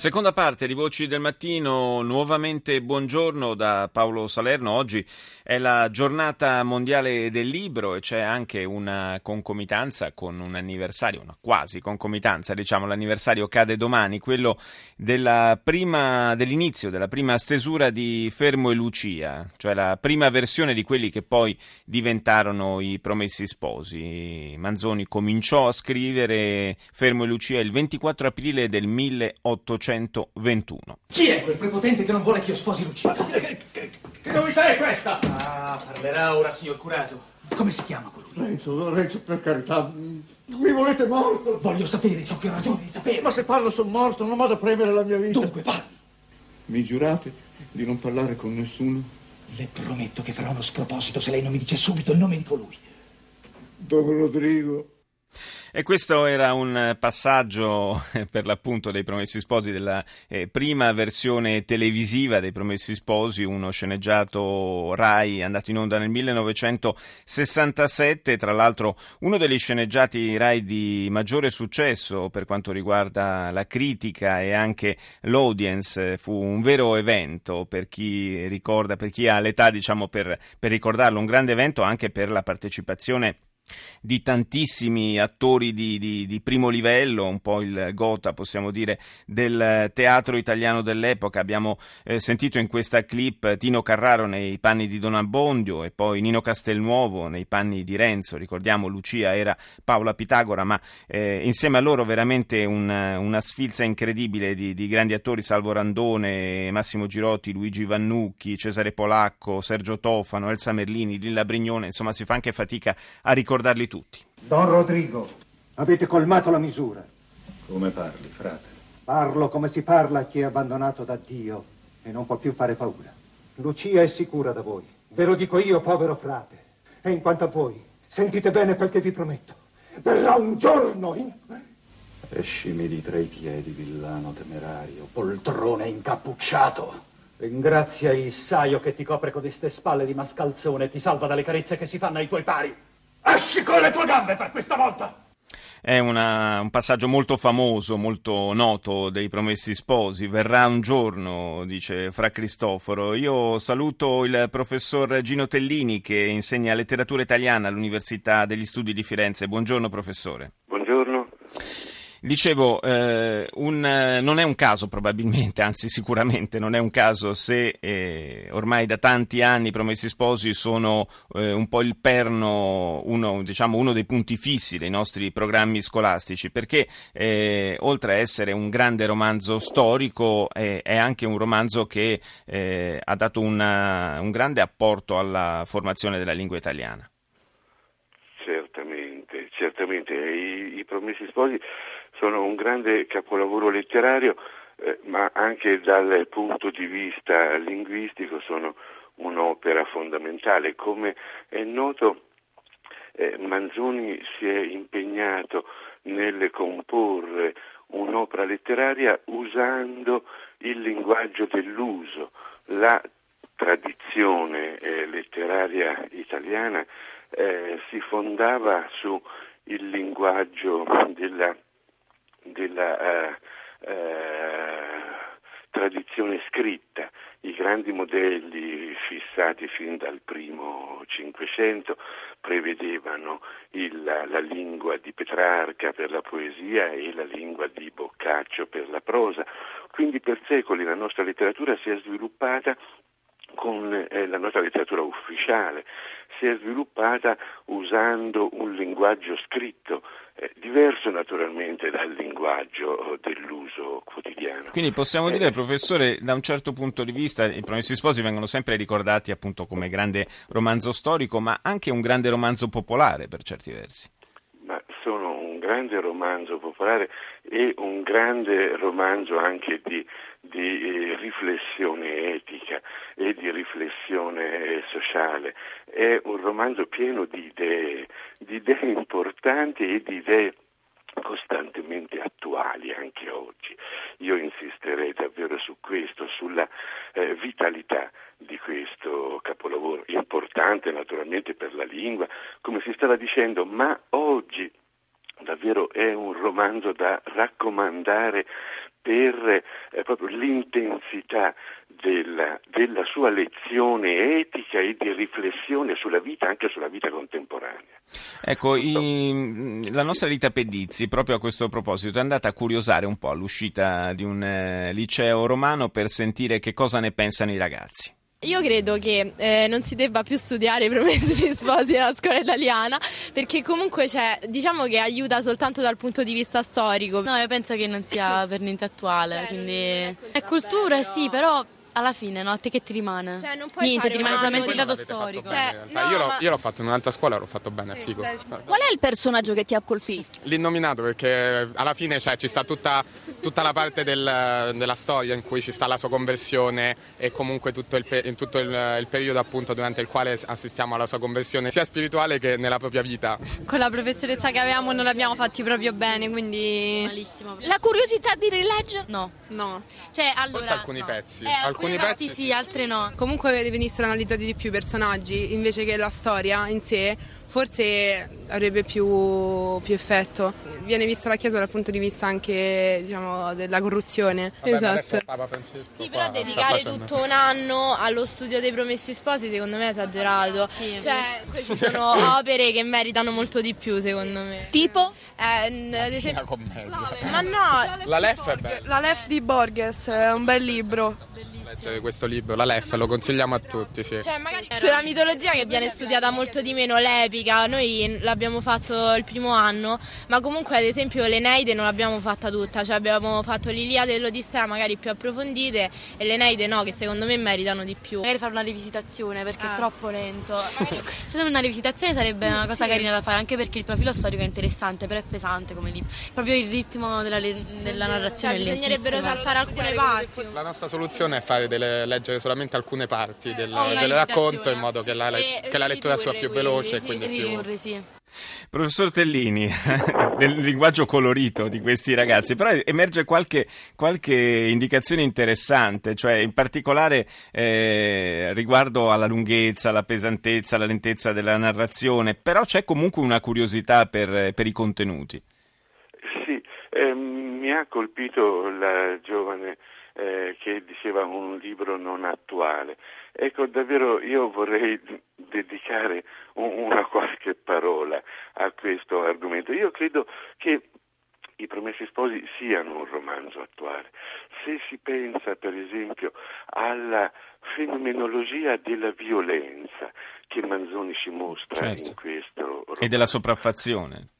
Seconda parte di Voci del Mattino, nuovamente buongiorno da Paolo Salerno. Oggi è la giornata mondiale del libro e c'è anche una concomitanza con un anniversario, una quasi concomitanza, diciamo, l'anniversario cade domani, quello della prima, dell'inizio della prima stesura di Fermo e Lucia, cioè la prima versione di quelli che poi diventarono i Promessi Sposi. Manzoni cominciò a scrivere Fermo e Lucia il 24 aprile del 1800. 1921. Chi è quel prepotente che non vuole che io sposi Lucia? Che, che, che novità è questa? Ah, parlerà ora, signor curato. Come si chiama colui? Renzo, Renzo, per carità, mi volete morto? Voglio sapere ciò che ho ragione di sapere. Ma se parlo sul morto, non vado a premere la mia vita. Dunque, parli. Mi giurate di non parlare con nessuno? Le prometto che farò uno sproposito se lei non mi dice subito il nome di colui. Don Rodrigo. E questo era un passaggio per l'appunto dei Promessi Sposi della eh, prima versione televisiva dei Promessi Sposi, uno sceneggiato Rai andato in onda nel 1967, tra l'altro uno degli sceneggiati Rai di maggiore successo per quanto riguarda la critica e anche l'audience, fu un vero evento per chi ricorda, per chi ha l'età diciamo per, per ricordarlo, un grande evento anche per la partecipazione di tantissimi attori di, di, di, primo livello, un po' il gota, possiamo dire, del teatro italiano dell'epoca. Abbiamo eh, sentito in questa clip Tino Carraro nei panni di Don Abbondio e poi Nino Castelnuovo nei panni di Renzo. Ricordiamo, Lucia era Paola Pitagora, ma eh, insieme a loro veramente un, una sfilza incredibile di, di, grandi attori, Salvo Randone, Massimo Girotti, Luigi Vannucchi, Cesare Polacco, Sergio Tofano, Elsa Merlini, Lilla Brignone, insomma si fa anche fatica a ricordare ricordarli tutti. Don Rodrigo, avete colmato la misura. Come parli, frate? Parlo come si parla a chi è abbandonato da Dio e non può più fare paura. Lucia è sicura da voi. Ve lo dico io, povero frate. E in quanto a voi, sentite bene quel che vi prometto. Verrà un giorno in... Escimi di tra i piedi, villano temerario, poltrone incappucciato. Ringrazia Issaio che ti copre codeste spalle di mascalzone e ti salva dalle carezze che si fanno ai tuoi pari. Esci con le tue gambe per questa volta! È una, un passaggio molto famoso, molto noto dei Promessi Sposi. Verrà un giorno, dice Fra Cristoforo. Io saluto il professor Gino Tellini che insegna letteratura italiana all'Università degli Studi di Firenze. Buongiorno professore. Buongiorno. Dicevo, eh, un, non è un caso probabilmente, anzi sicuramente non è un caso se eh, ormai da tanti anni i Promessi Sposi sono eh, un po' il perno, uno, diciamo, uno, dei punti fissi dei nostri programmi scolastici, perché eh, oltre a essere un grande romanzo storico è anche un romanzo che eh, ha dato una, un grande apporto alla formazione della lingua italiana. Certamente, certamente. I, i Promessi Sposi sono un grande capolavoro letterario, eh, ma anche dal punto di vista linguistico sono un'opera fondamentale. Come è noto, eh, Manzoni si è impegnato nel comporre un'opera letteraria usando il linguaggio dell'uso. La tradizione eh, letteraria italiana eh, si fondava sul linguaggio della della eh, eh, tradizione scritta. I grandi modelli fissati fin dal primo Cinquecento prevedevano il, la, la, lingua di Petrarca per la poesia e la lingua di Boccaccio per la prosa. Quindi per secoli la nostra letteratura si è sviluppata con eh, la nostra letteratura ufficiale, si è sviluppata usando un linguaggio scritto, eh, diverso naturalmente dal linguaggio dell'uso quotidiano. Quindi possiamo eh, dire, professore, da un certo punto di vista i Promessi Sposi vengono sempre ricordati appunto come grande romanzo storico, ma anche un grande romanzo popolare per certi versi. Ma sono grande romanzo popolare e un grande romanzo anche di, di eh, riflessione etica e di riflessione eh, sociale. È un romanzo pieno di idee, di idee importanti e di idee costantemente attuali anche oggi. Io insisterei davvero su questo, sulla eh, vitalità di questo capolavoro, importante naturalmente per la lingua, come si stava dicendo, ma oggi davvero è un romanzo da raccomandare per eh, proprio l'intensità della, della, sua lezione etica e di riflessione sulla vita, anche sulla vita contemporanea. Ecco, i, la nostra Rita Pedizzi, proprio a questo proposito, è andata a curiosare un po' all'uscita di un eh, liceo romano per sentire che cosa ne pensano i ragazzi. Io credo che eh, non si debba più studiare i promessi sposi nella scuola italiana perché comunque cioè, diciamo che aiuta soltanto dal punto di vista storico. No, io penso che non sia per niente attuale, cioè, quindi... È cultura, sì, però alla fine, no? A te che ti rimane? Cioè, non puoi Niente, ti rimane solamente il dato storico. Cioè, no, io, l'ho, ma... io, l'ho, fatto in un'altra scuola, l'ho fatto bene, sì, figo. Qual è il personaggio che ti ha colpito? L'innominato, perché alla fine cioè, ci sta tutta, tutta la parte del, della storia in cui ci sta la sua conversione e comunque tutto, il, tutto il, il, periodo appunto durante il quale assistiamo alla sua conversione, sia spirituale che nella propria vita. Con la professoressa che avevamo non l'abbiamo fatti proprio bene, quindi... Malissimo. La curiosità di rileggere? No. No. Cioè, allora... Forse alcuni no. pezzi. Eh, alcuni alcuni pezzi sì, altri no. Comunque venissero analizzati di più i personaggi invece che la storia in sé forse avrebbe più, più, effetto. Viene vista la Chiesa dal punto di vista anche diciamo, della corruzione. Vabbè, esatto. Papa Francesco sì, però dedicare tutto un anno allo studio dei Promessi Sposi secondo me è esagerato. Sì. Cioè, queste sono opere che meritano molto di più secondo me. Tipo? Eh, ad esempio... Ma no! La Lef è bella. La Lef di Borges è un bel libro leggere questo libro, la Lef, lo consigliamo a tutti. Sì. Cioè, magari sulla mitologia che viene studiata molto di meno, l'epica, noi l'abbiamo fatto il primo anno, ma comunque ad esempio l'Eneide non l'abbiamo fatta tutta, cioè abbiamo fatto l'Iliade e l'Odissea magari più approfondite e l'Eneide no, che secondo me meritano di più. Magari fare una rivisitazione perché ah. è troppo lento. secondo me una rivisitazione sarebbe una cosa sì. carina da fare, anche perché il profilo storico è interessante, però è pesante come libro. Proprio il ritmo della, della narrazione cioè, bisognerebbero saltare alcune parti. La nostra soluzione è fare delle, leggere solamente alcune parti del, del racconto in modo che la, che la lettura sia più veloce e quindi più... Sì. Professor Tellini, del linguaggio colorito di questi ragazzi, però emerge qualche, qualche indicazione interessante, cioè in particolare eh, riguardo alla lunghezza, alla pesantezza, alla lentezza della narrazione, però c'è comunque una curiosità per, per i contenuti. Sì, eh, mi ha colpito la giovane eh, che diceva un libro non attuale. Ecco, davvero io vorrei dedicare un, una qualche parola a questo argomento. Io credo che i Promessi Sposi siano un romanzo attuale. Se si pensa, per esempio, alla fenomenologia della violenza che Manzoni ci mostra certo. in questo romanzo. E della sopraffazione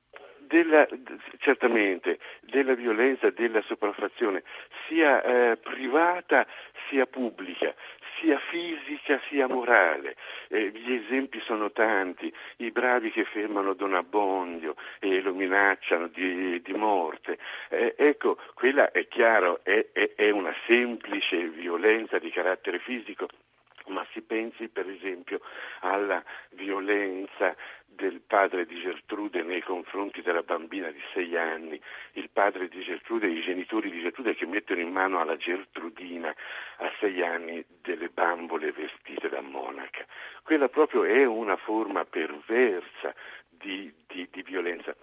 della, certamente della violenza, della sopraffazione, sia eh, privata sia pubblica, sia fisica sia morale. Eh, gli esempi sono tanti, i bravi che fermano Don Abbondio e lo minacciano di, di morte. Eh, ecco, quella è chiaro, è, è, è una semplice violenza di carattere fisico ma si pensi per esempio alla violenza del padre di Gertrude nei confronti della bambina di sei anni, il padre di Gertrude e i genitori di Gertrude che mettono in mano alla Gertrudina a sei anni delle bambole vestite da monaca. Quella proprio è una forma perversa di, di, di violenza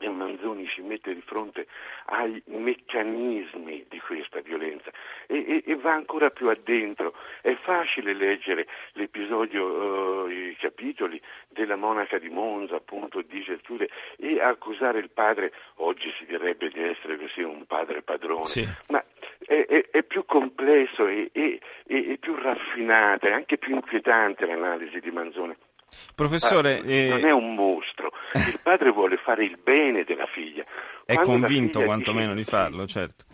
e Manzoni ci mette di fronte ai meccanismi di questa violenza e, e, e va ancora più addentro. È facile leggere l'episodio, i capitoli della monaca di Monza, appunto di Gertrude, e accusare il padre, oggi si direbbe di essere così un padre padrone, sì. ma è, è, è, più complesso e più raffinata, è anche più inquietante l'analisi di Manzoni. Professore, eh, non è un mostro, il padre vuole fare il bene della figlia. È Quando convinto quantomeno dice, di farlo, certo.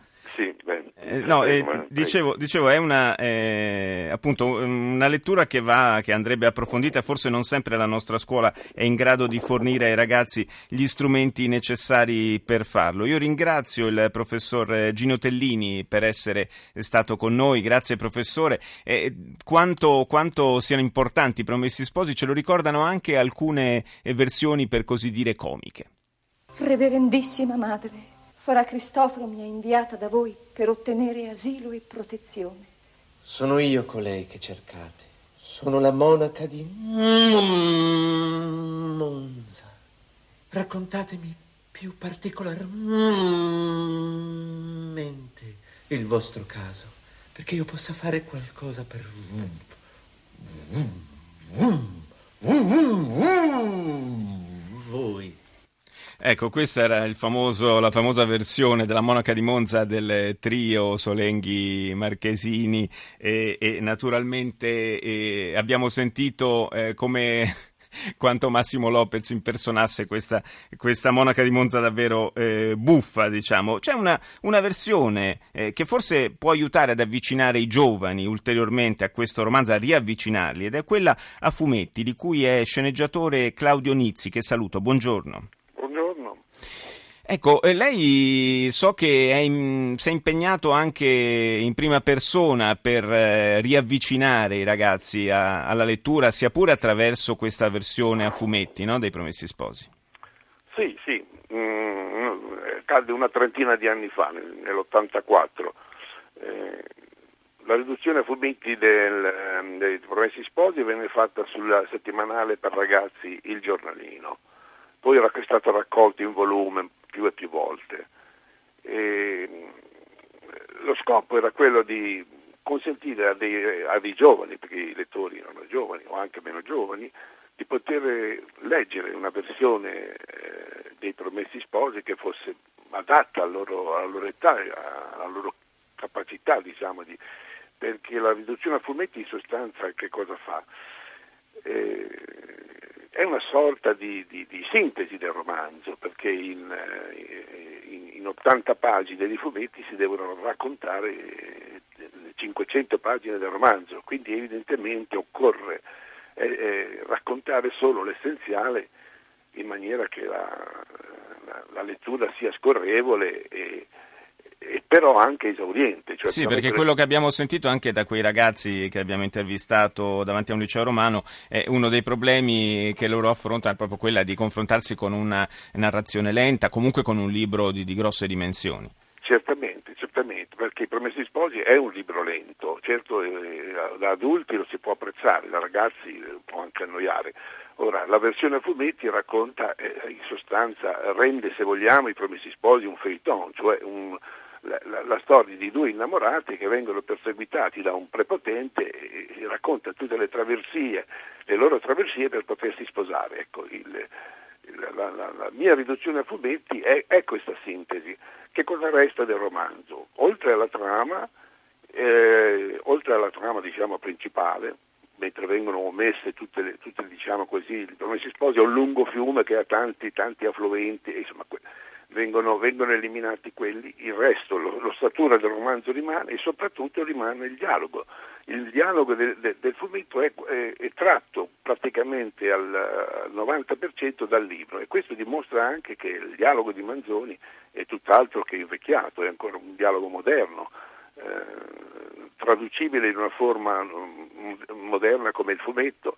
Eh, no, eh, dicevo, dicevo, è una, eh, appunto, una lettura che, va, che andrebbe approfondita, forse non sempre la nostra scuola è in grado di fornire ai ragazzi gli strumenti necessari per farlo. Io ringrazio il professor Gino Tellini per essere stato con noi, grazie professore. Eh, quanto, quanto siano importanti i promessi sposi ce lo ricordano anche alcune versioni per così dire comiche. Reverendissima Madre, Fra Cristoforo mi ha inviata da voi per ottenere asilo e protezione. Sono io colei che cercate. Sono la monaca di Monza. Raccontatemi più particolarmente il vostro caso, perché io possa fare qualcosa per voi. Ecco, questa era famoso, la famosa versione della monaca di Monza del trio Solenghi Marchesini e, e naturalmente e abbiamo sentito eh, come quanto Massimo Lopez impersonasse questa, questa monaca di Monza davvero eh, buffa, diciamo. C'è una, una versione eh, che forse può aiutare ad avvicinare i giovani ulteriormente a questo romanzo, a riavvicinarli, ed è quella a fumetti, di cui è sceneggiatore Claudio Nizzi, che saluto. Buongiorno. Ecco, lei so che in, si è impegnato anche in prima persona per eh, riavvicinare i ragazzi a, alla lettura, sia pure attraverso questa versione a fumetti no, dei Promessi Sposi. Sì, sì, mm, cadde una trentina di anni fa, nell'84. Eh, la riduzione a fumetti del, dei Promessi Sposi venne fatta sulla settimanale per ragazzi Il Giornalino poi era stato raccolto in volume più e più volte. E lo scopo era quello di consentire a dei, a dei, giovani, perché i lettori erano giovani o anche meno giovani, di poter leggere una versione eh, dei Promessi Sposi che fosse adatta alla loro, alla loro età, alla loro capacità, diciamo, di, perché la riduzione a fumetti in sostanza che cosa fa? Eh, è una sorta di, di, di, sintesi del romanzo, perché in, eh, in, in, 80 pagine di fumetti si devono raccontare 500 pagine del romanzo, quindi evidentemente occorre eh, eh, raccontare solo l'essenziale in maniera che la, la, la lettura sia scorrevole e, però anche esauriente. Cioè sì, perché quello che abbiamo sentito anche da quei ragazzi che abbiamo intervistato davanti a un liceo romano è uno dei problemi che loro affrontano è proprio quella di confrontarsi con una narrazione lenta, comunque con un libro di, di grosse dimensioni. Certamente, certamente, perché I Promessi Sposi è un libro lento, certo eh, da adulti lo si può apprezzare, da ragazzi eh, può anche annoiare. Ora, la versione a fumetti racconta, eh, in sostanza, rende, se vogliamo, I Promessi Sposi un feuilleton, cioè un, la, la, storia di due innamorati che vengono perseguitati da un prepotente e, e racconta tutte le traversie, le loro traversie per potersi sposare. Ecco, il, la, la, mia riduzione a fumetti è, è, questa sintesi. Che cosa resta del romanzo? Oltre alla trama, eh, oltre alla trama diciamo, principale, mentre vengono omesse tutte, le, tutte diciamo così, i promessi sposi è un lungo fiume che ha tanti, tanti affluenti, insomma, vengono, vengono, eliminati quelli, il resto, lo, l'ossatura del romanzo rimane e soprattutto rimane il dialogo. Il dialogo de, de, del fumetto è, è, è, tratto praticamente al 90% dal libro e questo dimostra anche che il dialogo di Manzoni è tutt'altro che invecchiato, è ancora un dialogo moderno. Eh, traducibile in una forma mm, moderna come il fumetto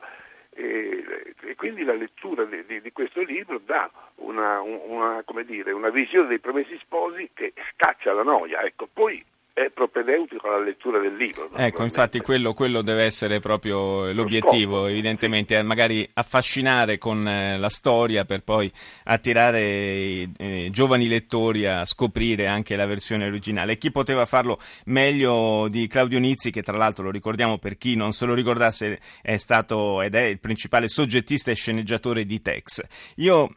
e, e, quindi la lettura di, di, di questo libro dà una, una, dire, una, visione dei promessi sposi che scaccia la noia. Ecco, poi è propedeutico alla lettura del libro. Ecco, infatti quello, quello, deve essere proprio l'obiettivo, evidentemente, magari affascinare con eh, la storia per poi attirare i eh, giovani lettori a scoprire anche la versione originale. Chi poteva farlo meglio di Claudio Nizzi, che tra l'altro lo ricordiamo per chi non se lo ricordasse, è stato ed è il principale soggettista e sceneggiatore di Tex. Io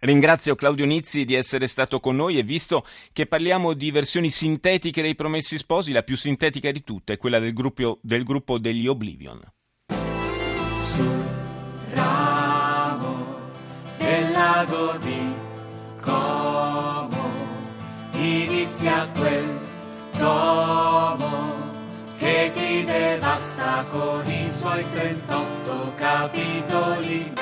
Ringrazio Claudio Nizzi di essere stato con noi e visto che parliamo di versioni sintetiche dei Promessi Sposi, la più sintetica di tutte è quella del gruppo, del gruppo degli Oblivion. Sul ramo del lago di Como inizia quel domo che ti devasta con i suoi 38 capitoli.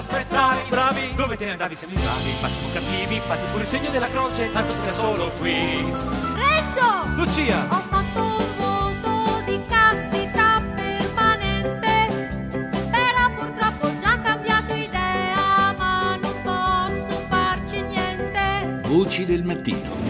Te l'aspettavi, bravi. Dove te ne andavi siamo bravi, ma siamo cattivi, fatti pure il segno della croce, tanto sei da solo qui. Renzo! Lucia! Ho fatto un voto di castità permanente, però purtroppo ho già cambiato idea, ma non posso farci niente. Voci del mattino.